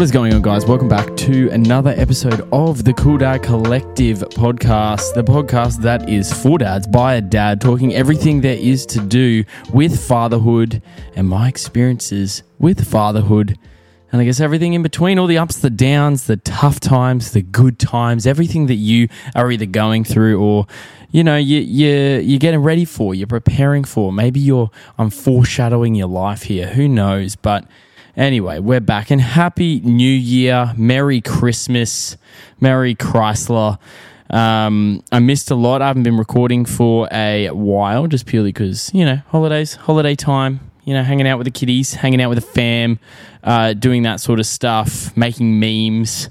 What is going on, guys? Welcome back to another episode of the Cool Dad Collective podcast, the podcast that is for dads by a dad, talking everything there is to do with fatherhood and my experiences with fatherhood. And I guess everything in between, all the ups, the downs, the tough times, the good times, everything that you are either going through or, you know, you, you, you're getting ready for, you're preparing for. Maybe you're, I'm foreshadowing your life here. Who knows? But Anyway, we're back and happy new year. Merry Christmas. Merry Chrysler. Um, I missed a lot. I haven't been recording for a while just purely because, you know, holidays, holiday time, you know, hanging out with the kiddies, hanging out with the fam, uh, doing that sort of stuff, making memes,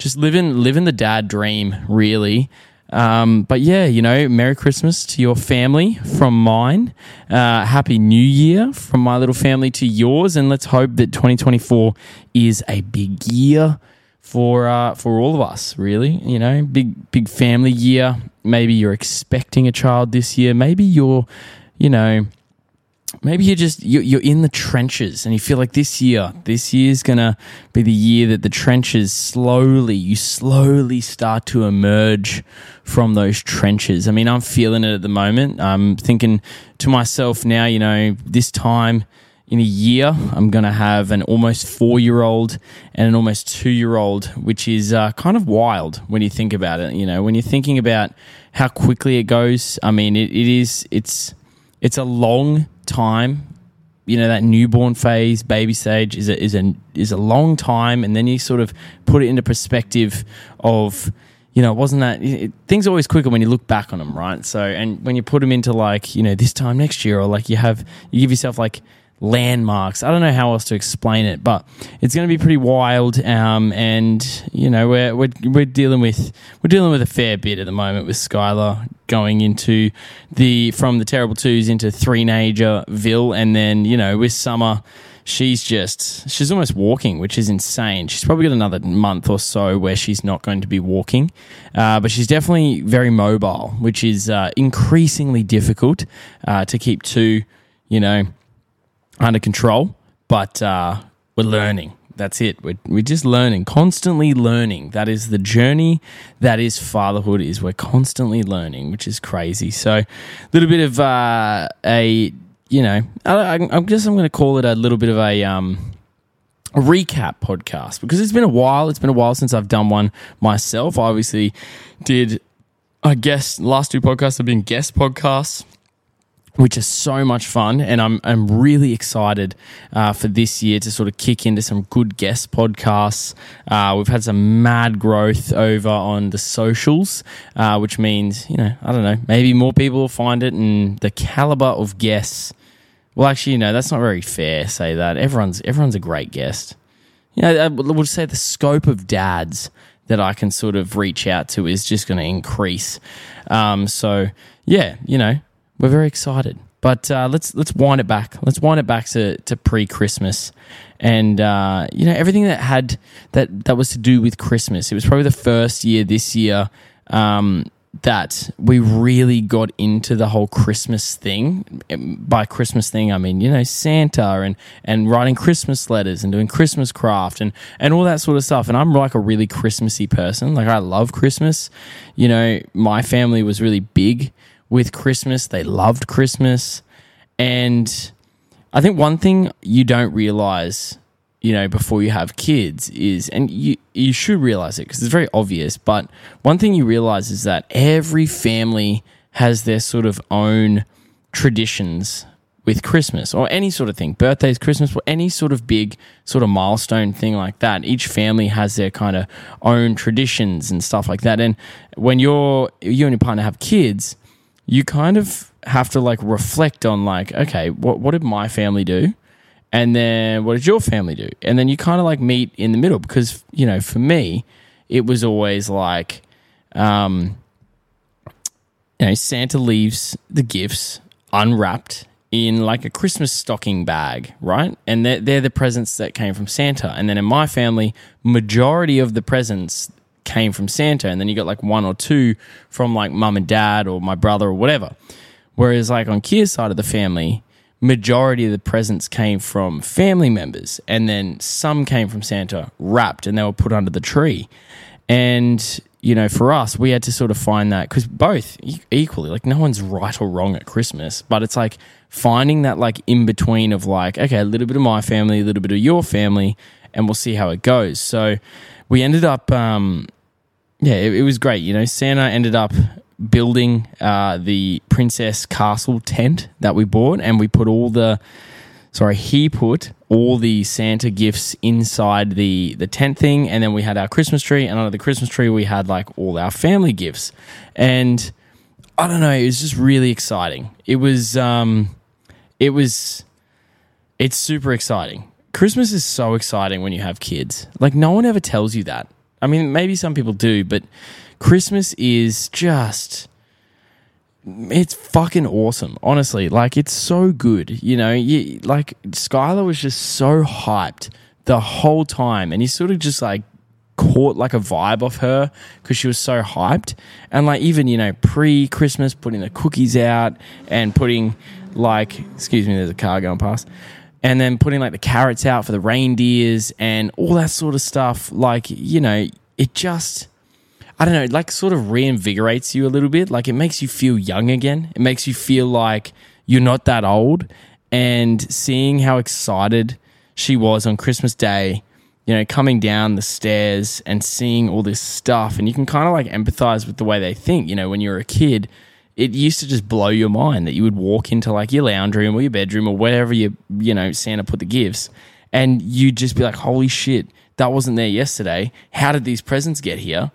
just living, living the dad dream, really. Um, but yeah, you know, Merry Christmas to your family from mine. Uh, Happy New Year from my little family to yours. And let's hope that 2024 is a big year for uh, for all of us. Really, you know, big big family year. Maybe you're expecting a child this year. Maybe you're, you know, maybe you're just you're, in the trenches and you feel like this year this year is gonna be the year that the trenches slowly you slowly start to emerge from those trenches. I mean i'm feeling it at the moment. I'm thinking to myself now you know this time in a year i'm gonna have an almost four year old and an almost two year old which is uh, kind of wild when you think about it you know when you're thinking about how quickly it goes. I mean it, it is it's it's a long time. You know that newborn phase, baby stage is a is a is a long time, and then you sort of put it into perspective of you know, wasn't that it, things always quicker when you look back on them, right? So, and when you put them into like, you know, this time next year, or like you have, you give yourself like landmarks. I don't know how else to explain it, but it's going to be pretty wild. Um, and you know, we're, we're we're dealing with we're dealing with a fair bit at the moment with Skylar going into the from the terrible twos into three Ville, and then you know with Summer. She's just, she's almost walking, which is insane. She's probably got another month or so where she's not going to be walking, uh, but she's definitely very mobile, which is uh, increasingly difficult uh, to keep two, you know, under control, but uh, we're learning. That's it. We're, we're just learning, constantly learning. That is the journey. That is fatherhood. Is we're constantly learning, which is crazy. So, a little bit of uh, a you know, I, I guess I'm going to call it a little bit of a um, a recap podcast because it's been a while. It's been a while since I've done one myself. I obviously did. I guess last two podcasts have been guest podcasts which is so much fun. And I'm, I'm really excited uh, for this year to sort of kick into some good guest podcasts. Uh, we've had some mad growth over on the socials, uh, which means, you know, I don't know, maybe more people will find it and the caliber of guests. Well, actually, you know, that's not very fair. Say that everyone's everyone's a great guest. You know, we'll say the scope of dads that I can sort of reach out to is just going to increase. Um, so yeah, you know, we're very excited. But uh, let's let's wind it back. Let's wind it back to, to pre Christmas, and uh, you know everything that had that that was to do with Christmas. It was probably the first year this year um, that we really got into the whole Christmas thing. By Christmas thing, I mean you know Santa and and writing Christmas letters and doing Christmas craft and and all that sort of stuff. And I'm like a really Christmassy person. Like I love Christmas. You know, my family was really big with Christmas. They loved Christmas. And I think one thing you don't realize, you know, before you have kids is, and you, you should realize it because it's very obvious, but one thing you realize is that every family has their sort of own traditions with Christmas or any sort of thing, birthdays, Christmas, or any sort of big sort of milestone thing like that. Each family has their kind of own traditions and stuff like that. And when you're you and your partner have kids, you kind of have to like reflect on like, okay, what what did my family do? And then what did your family do? And then you kind of like meet in the middle because, you know, for me, it was always like um you know, Santa leaves the gifts unwrapped in like a Christmas stocking bag, right? And they're, they're the presents that came from Santa. And then in my family, majority of the presents came from Santa, and then you got like one or two from like mum and dad or my brother or whatever. Whereas like on Kia's side of the family, majority of the presents came from family members, and then some came from Santa wrapped, and they were put under the tree. And you know, for us, we had to sort of find that because both equally, like, no one's right or wrong at Christmas, but it's like finding that like in between of like, okay, a little bit of my family, a little bit of your family, and we'll see how it goes. So we ended up, um, yeah, it, it was great. You know, Santa ended up building uh, the Princess Castle tent that we bought, and we put all the sorry, he put all the Santa gifts inside the the tent thing, and then we had our Christmas tree, and under the Christmas tree we had like all our family gifts, and I don't know, it was just really exciting. It was, um, it was, it's super exciting. Christmas is so exciting when you have kids. Like no one ever tells you that. I mean, maybe some people do, but Christmas is just it's fucking awesome. Honestly, like it's so good. You know, you, like Skylar was just so hyped the whole time, and he sort of just like caught like a vibe off her because she was so hyped. And like even you know pre Christmas, putting the cookies out and putting like excuse me, there's a car going past. And then putting like the carrots out for the reindeers and all that sort of stuff. Like, you know, it just I don't know, like sort of reinvigorates you a little bit. Like it makes you feel young again. It makes you feel like you're not that old. And seeing how excited she was on Christmas Day, you know, coming down the stairs and seeing all this stuff, and you can kind of like empathize with the way they think. You know, when you're a kid, it used to just blow your mind that you would walk into like your lounge room or your bedroom or wherever you, you know, Santa put the gifts, and you'd just be like, holy shit, that wasn't there yesterday. How did these presents get here?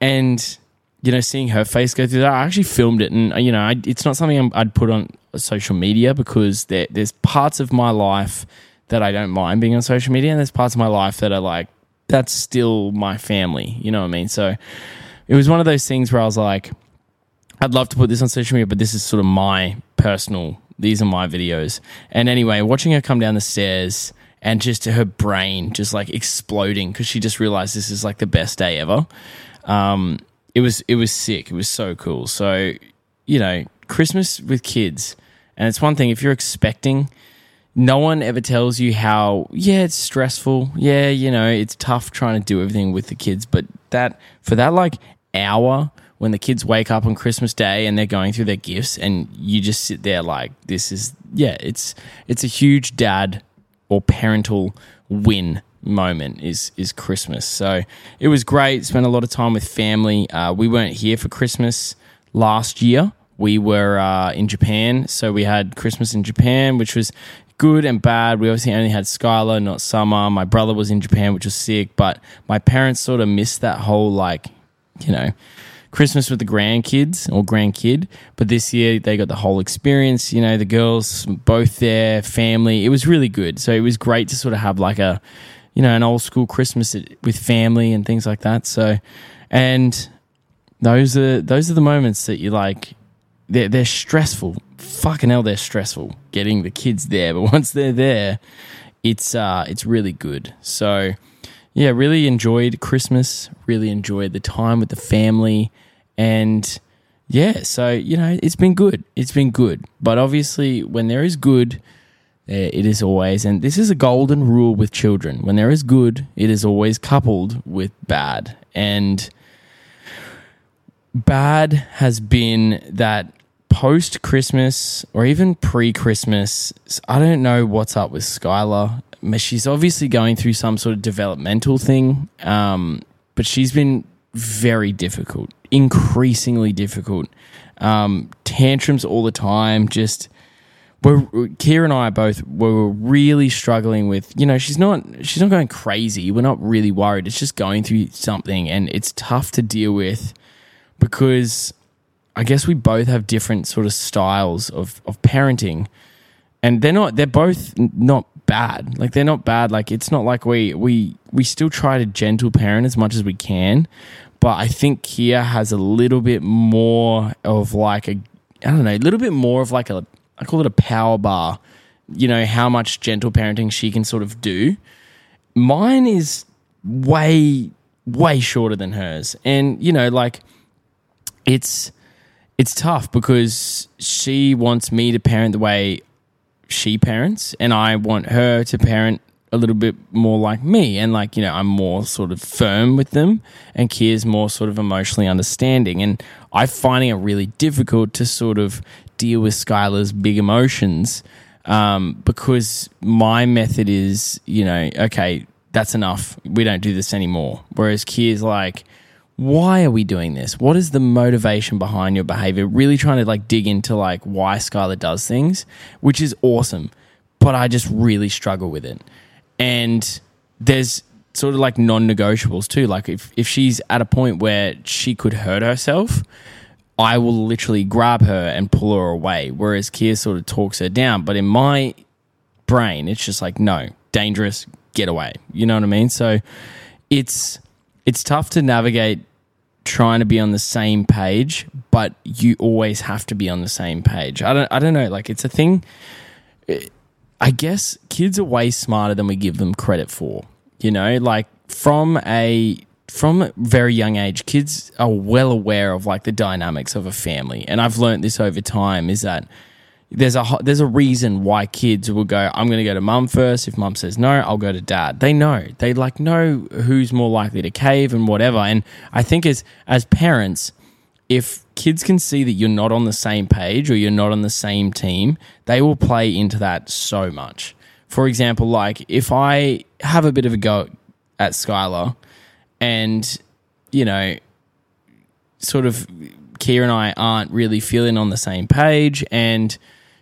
and you know, seeing her face go through that, I actually filmed it, and uh, you know, I, it's not something i would put on social media because there, there's parts of my life that I don't mind being on social media, and there's parts of my life that are like that's still my family. You know what I mean? So it was one of those things where I was like, I'd love to put this on social media, but this is sort of my personal. These are my videos. And anyway, watching her come down the stairs and just her brain just like exploding because she just realized this is like the best day ever um, it was it was sick. It was so cool. So you know, Christmas with kids, and it's one thing if you're expecting. No one ever tells you how, yeah, it's stressful. Yeah, you know, it's tough trying to do everything with the kids. But that, for that like hour when the kids wake up on Christmas Day and they're going through their gifts and you just sit there like this is yeah it's it's a huge dad or parental win moment is is Christmas. So it was great. Spent a lot of time with family. Uh, we weren't here for Christmas last year. We were uh, in Japan, so we had Christmas in Japan, which was good and bad. We obviously only had Skylar, not Summer. My brother was in Japan, which was sick, but my parents sort of missed that whole like, you know, Christmas with the grandkids or grandkid. But this year they got the whole experience. You know, the girls both their family. It was really good. So it was great to sort of have like a you know, an old school Christmas with family and things like that. So, and those are those are the moments that you like. They're they're stressful. Fucking hell, they're stressful getting the kids there. But once they're there, it's uh it's really good. So, yeah, really enjoyed Christmas. Really enjoyed the time with the family, and yeah, so you know, it's been good. It's been good. But obviously, when there is good it is always, and this is a golden rule with children. When there is good, it is always coupled with bad. And bad has been that post Christmas or even pre Christmas, I don't know what's up with Skylar. She's obviously going through some sort of developmental thing, um, but she's been very difficult, increasingly difficult. Um, tantrums all the time, just we're Kia and I both were really struggling with. You know, she's not she's not going crazy. We're not really worried. It's just going through something, and it's tough to deal with because I guess we both have different sort of styles of of parenting, and they're not. They're both not bad. Like they're not bad. Like it's not like we we we still try to gentle parent as much as we can, but I think Kia has a little bit more of like a I don't know, a little bit more of like a I call it a power bar. You know how much gentle parenting she can sort of do. Mine is way way shorter than hers, and you know like it's it's tough because she wants me to parent the way she parents, and I want her to parent a little bit more like me. And like, you know, I'm more sort of firm with them, and Kia's more sort of emotionally understanding. And I'm finding it really difficult to sort of deal with Skylar's big emotions um, because my method is, you know, okay, that's enough. We don't do this anymore. Whereas Kia's like, why are we doing this? What is the motivation behind your behavior? Really trying to like dig into like why Skylar does things, which is awesome. But I just really struggle with it. And there's sort of like non negotiables too. Like if, if she's at a point where she could hurt herself, I will literally grab her and pull her away. Whereas Kia sort of talks her down. But in my brain, it's just like, no, dangerous, get away. You know what I mean? So it's it's tough to navigate trying to be on the same page, but you always have to be on the same page. I don't I don't know, like it's a thing eh, I guess kids are way smarter than we give them credit for. You know, like from a from a very young age, kids are well aware of like the dynamics of a family. And I've learned this over time is that there's a there's a reason why kids will go. I'm going to go to mum first. If mum says no, I'll go to dad. They know. They like know who's more likely to cave and whatever. And I think as as parents, if kids can see that you're not on the same page or you're not on the same team, they will play into that so much. For example, like if I have a bit of a go at Skylar and you know, sort of Kia and I aren't really feeling on the same page and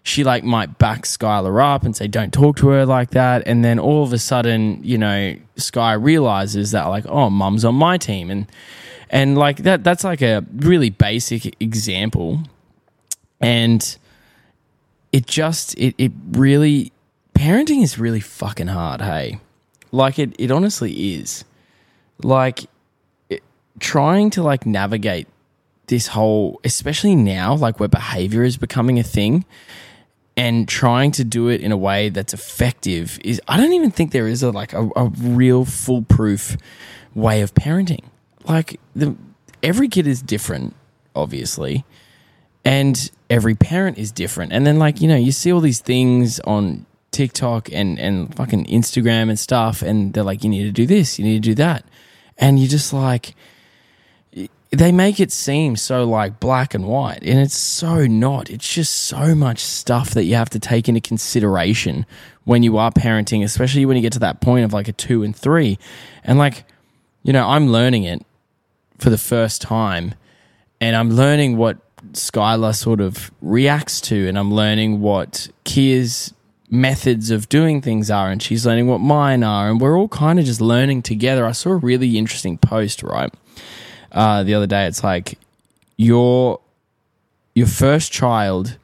she like might back Skylar up and say, don't talk to her like that. And then all of a sudden, you know, Sky realizes that like, oh, mum's on my team. And, and like that, that's like a really basic example. And it just, it, it really, parenting is really fucking hard. Hey, like it, it honestly is like it, trying to like navigate this whole, especially now, like where behavior is becoming a thing and trying to do it in a way that's effective is I don't even think there is a like a, a real foolproof way of parenting. Like the every kid is different, obviously, and every parent is different. And then like you know you see all these things on TikTok and and fucking Instagram and stuff, and they're like you need to do this, you need to do that, and you're just like they make it seem so like black and white and it's so not. It's just so much stuff that you have to take into consideration when you are parenting especially when you get to that point of like a 2 and 3 and like you know I'm learning it for the first time and I'm learning what Skylar sort of reacts to and I'm learning what Kia's methods of doing things are and she's learning what mine are and we're all kind of just learning together. I saw a really interesting post right uh, the other day. It's like your your first child,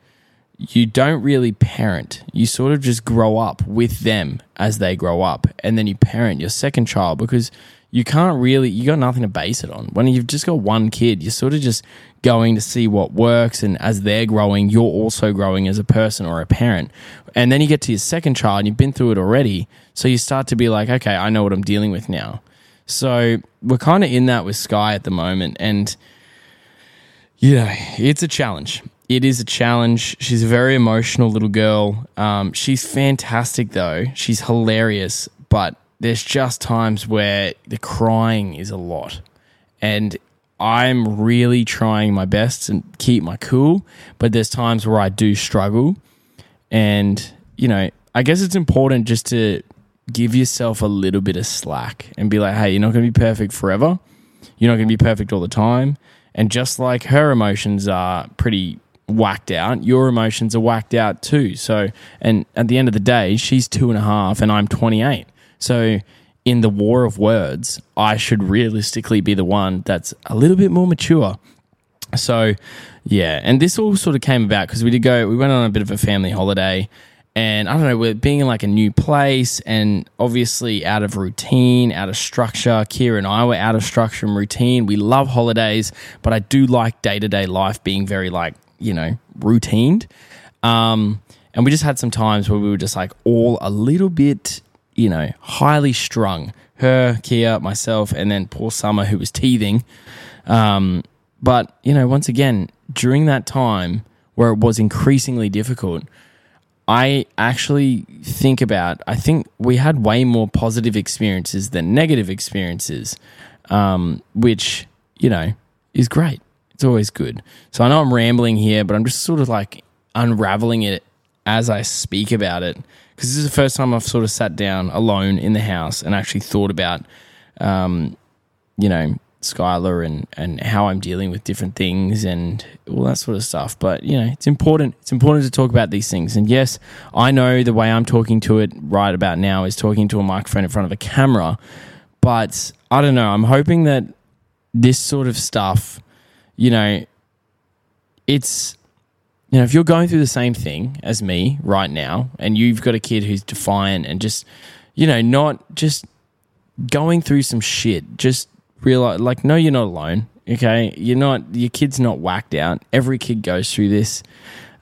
you don't really parent. You sort of just grow up with them as they grow up, and then you parent your second child because you can't really you got nothing to base it on. When you've just got one kid, you're sort of just going to see what works and as they're growing, you're also growing as a person or a parent. And then you get to your second child and you've been through it already, so you start to be like, okay, I know what I'm dealing with now. So we're kind of in that with Sky at the moment. And, yeah, it's a challenge. It is a challenge. She's a very emotional little girl. Um, she's fantastic, though. She's hilarious. But there's just times where the crying is a lot. And I'm really trying my best to keep my cool. But there's times where I do struggle. And, you know, I guess it's important just to give yourself a little bit of slack and be like, hey, you're not going to be perfect forever. You're not going to be perfect all the time. And just like her emotions are pretty whacked out, your emotions are whacked out too. So, and at the end of the day, she's two and a half and I'm 28. So, in the war of words, I should realistically be the one that's a little bit more mature. So, yeah, and this all sort of came about because we did go, we went on a bit of a family holiday and I don't know, we're being in like a new place and obviously out of routine, out of structure. Kia and I were out of structure and routine. We love holidays, but I do like day to day life being very like, you know, routined. Um, and we just had some times where we were just like all a little bit, you know, highly strung. Her, Kia, myself, and then poor Summer who was teething. Um, but, you know, once again, during that time where it was increasingly difficult, I actually think about, I think we had way more positive experiences than negative experiences, um, which, you know, is great. It's always good. So I know I'm rambling here, but I'm just sort of like unraveling it as I speak about it because this is the first time I've sort of sat down alone in the house and actually thought about, um, you know, Skylar and and how I'm dealing with different things and all that sort of stuff. But you know, it's important. It's important to talk about these things. And yes, I know the way I'm talking to it right about now is talking to a microphone in front of a camera. But I don't know. I'm hoping that this sort of stuff, you know, it's you know, if you're going through the same thing as me right now, and you've got a kid who's defiant and just, you know, not just going through some shit, just realize, like, no, you're not alone. Okay, you're not. Your kid's not whacked out. Every kid goes through this,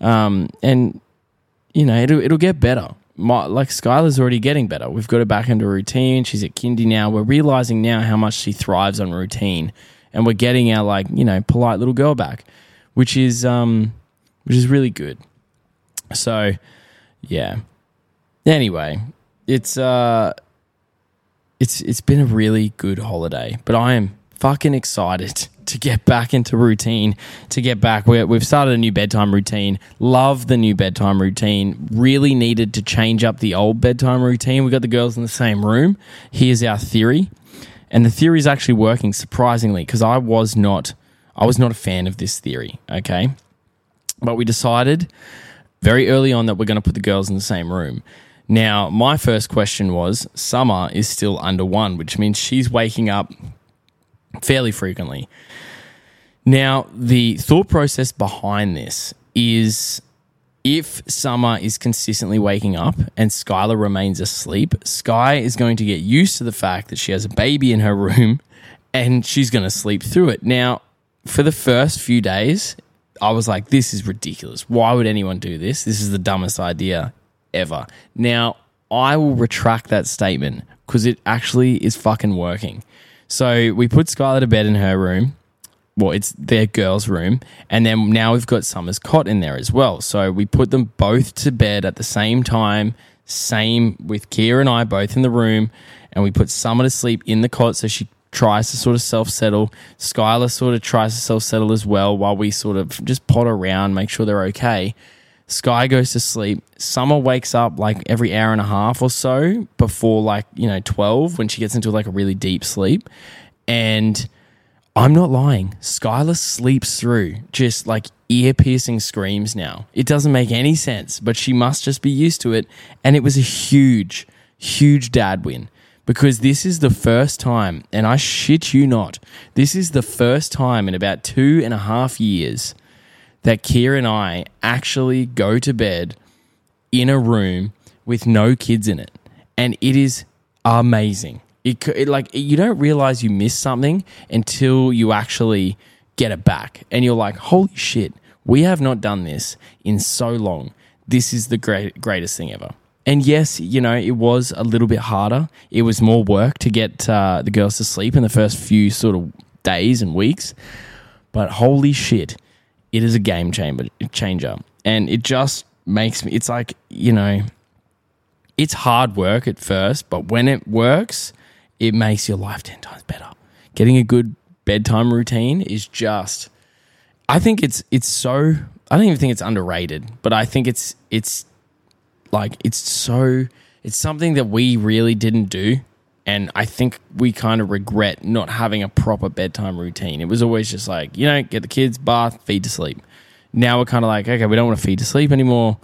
um, and you know it'll it'll get better. My, like Skylar's already getting better. We've got her back into routine. She's at kindy now. We're realizing now how much she thrives on routine, and we're getting our like you know polite little girl back, which is um which is really good. So, yeah. Anyway, it's uh it's it's been a really good holiday, but I am fucking excited to get back into routine, to get back. we we've started a new bedtime routine. Love the new bedtime routine. Really needed to change up the old bedtime routine. We got the girls in the same room. Here's our theory. And the theory is actually working surprisingly because I was not I was not a fan of this theory, okay? But we decided very early on that we're going to put the girls in the same room. Now, my first question was Summer is still under one, which means she's waking up fairly frequently. Now, the thought process behind this is if Summer is consistently waking up and Skylar remains asleep, Sky is going to get used to the fact that she has a baby in her room and she's going to sleep through it. Now, for the first few days, I was like, this is ridiculous. Why would anyone do this? This is the dumbest idea ever. Now, I will retract that statement because it actually is fucking working. So we put Skylar to bed in her room. Well, it's their girl's room. And then now we've got Summer's cot in there as well. So we put them both to bed at the same time, same with Kia and I both in the room. And we put Summer to sleep in the cot so she tries to sort of self settle. Skylar sort of tries to self settle as well while we sort of just pot around, make sure they're okay. Sky goes to sleep. Summer wakes up like every hour and a half or so before like, you know, 12 when she gets into like a really deep sleep. And I'm not lying. Skylar sleeps through just like ear piercing screams now. It doesn't make any sense, but she must just be used to it. And it was a huge, huge dad win because this is the first time, and I shit you not, this is the first time in about two and a half years that Kia and I actually go to bed in a room with no kids in it. And it is amazing. It, it like you don't realize you miss something until you actually get it back and you're like holy shit we have not done this in so long this is the great, greatest thing ever and yes, you know, it was a little bit harder. It was more work to get uh, the girls to sleep in the first few sort of days and weeks. But holy shit, it is a game changer. And it just makes me. It's like you know, it's hard work at first, but when it works, it makes your life ten times better. Getting a good bedtime routine is just. I think it's it's so. I don't even think it's underrated, but I think it's it's like it's so it's something that we really didn't do and I think we kind of regret not having a proper bedtime routine. It was always just like, you know, get the kids, bath, feed to sleep. Now we're kind of like, okay, we don't want to feed to sleep anymore.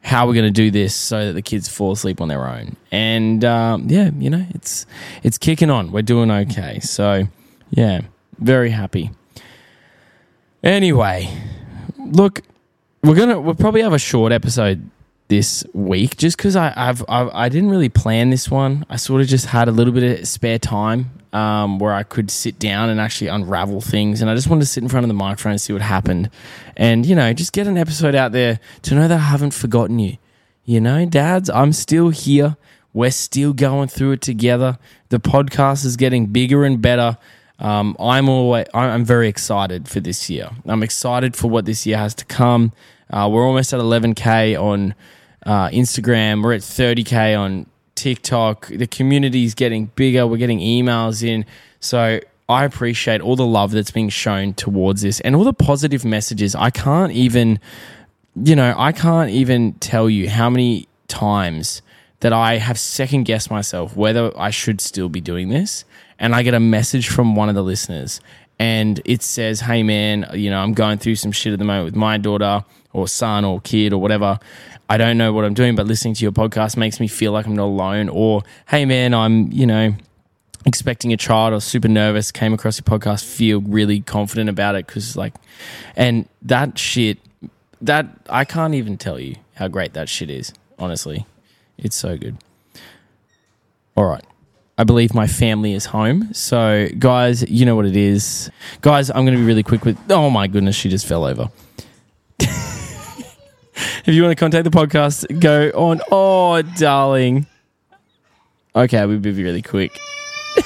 How are we going to do this so that the kids fall asleep on their own? And um, yeah, you know, it's it's kicking on. We're doing okay. So yeah, very happy. Anyway, look, we're gonna we'll probably have a short episode this week just because I've, I've I didn't really plan this one. I sort of just had a little bit of spare time um, where I could sit down and actually unravel things, and I just wanted to sit in front of the microphone and see what happened, and you know just get an episode out there to know that I haven't forgotten you. You know, dads, I'm still here. We're still going through it together. The podcast is getting bigger and better. Um, I'm always I'm very excited for this year. I'm excited for what this year has to come. Uh, we're almost at 11k on uh, Instagram. We're at 30k on TikTok. The community is getting bigger. We're getting emails in. So I appreciate all the love that's being shown towards this and all the positive messages. I can't even, you know, I can't even tell you how many times that I have second guessed myself whether I should still be doing this. And I get a message from one of the listeners and it says, Hey man, you know, I'm going through some shit at the moment with my daughter or son or kid or whatever. I don't know what I'm doing, but listening to your podcast makes me feel like I'm not alone. Or, hey man, I'm, you know, expecting a child or super nervous, came across your podcast, feel really confident about it because, like, and that shit, that I can't even tell you how great that shit is, honestly. It's so good. All right. I believe my family is home. So, guys, you know what it is. Guys, I'm going to be really quick with. Oh my goodness, she just fell over. if you want to contact the podcast, go on. Oh, darling. Okay, we'll be really quick.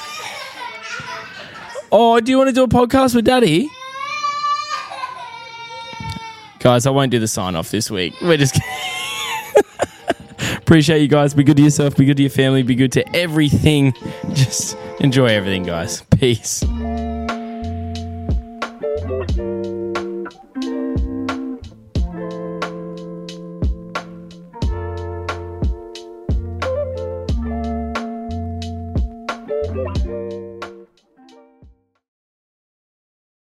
oh, do you want to do a podcast with Daddy? Guys, I won't do the sign off this week. We're just. Appreciate you guys. Be good to yourself. Be good to your family. Be good to everything. Just enjoy everything, guys. Peace.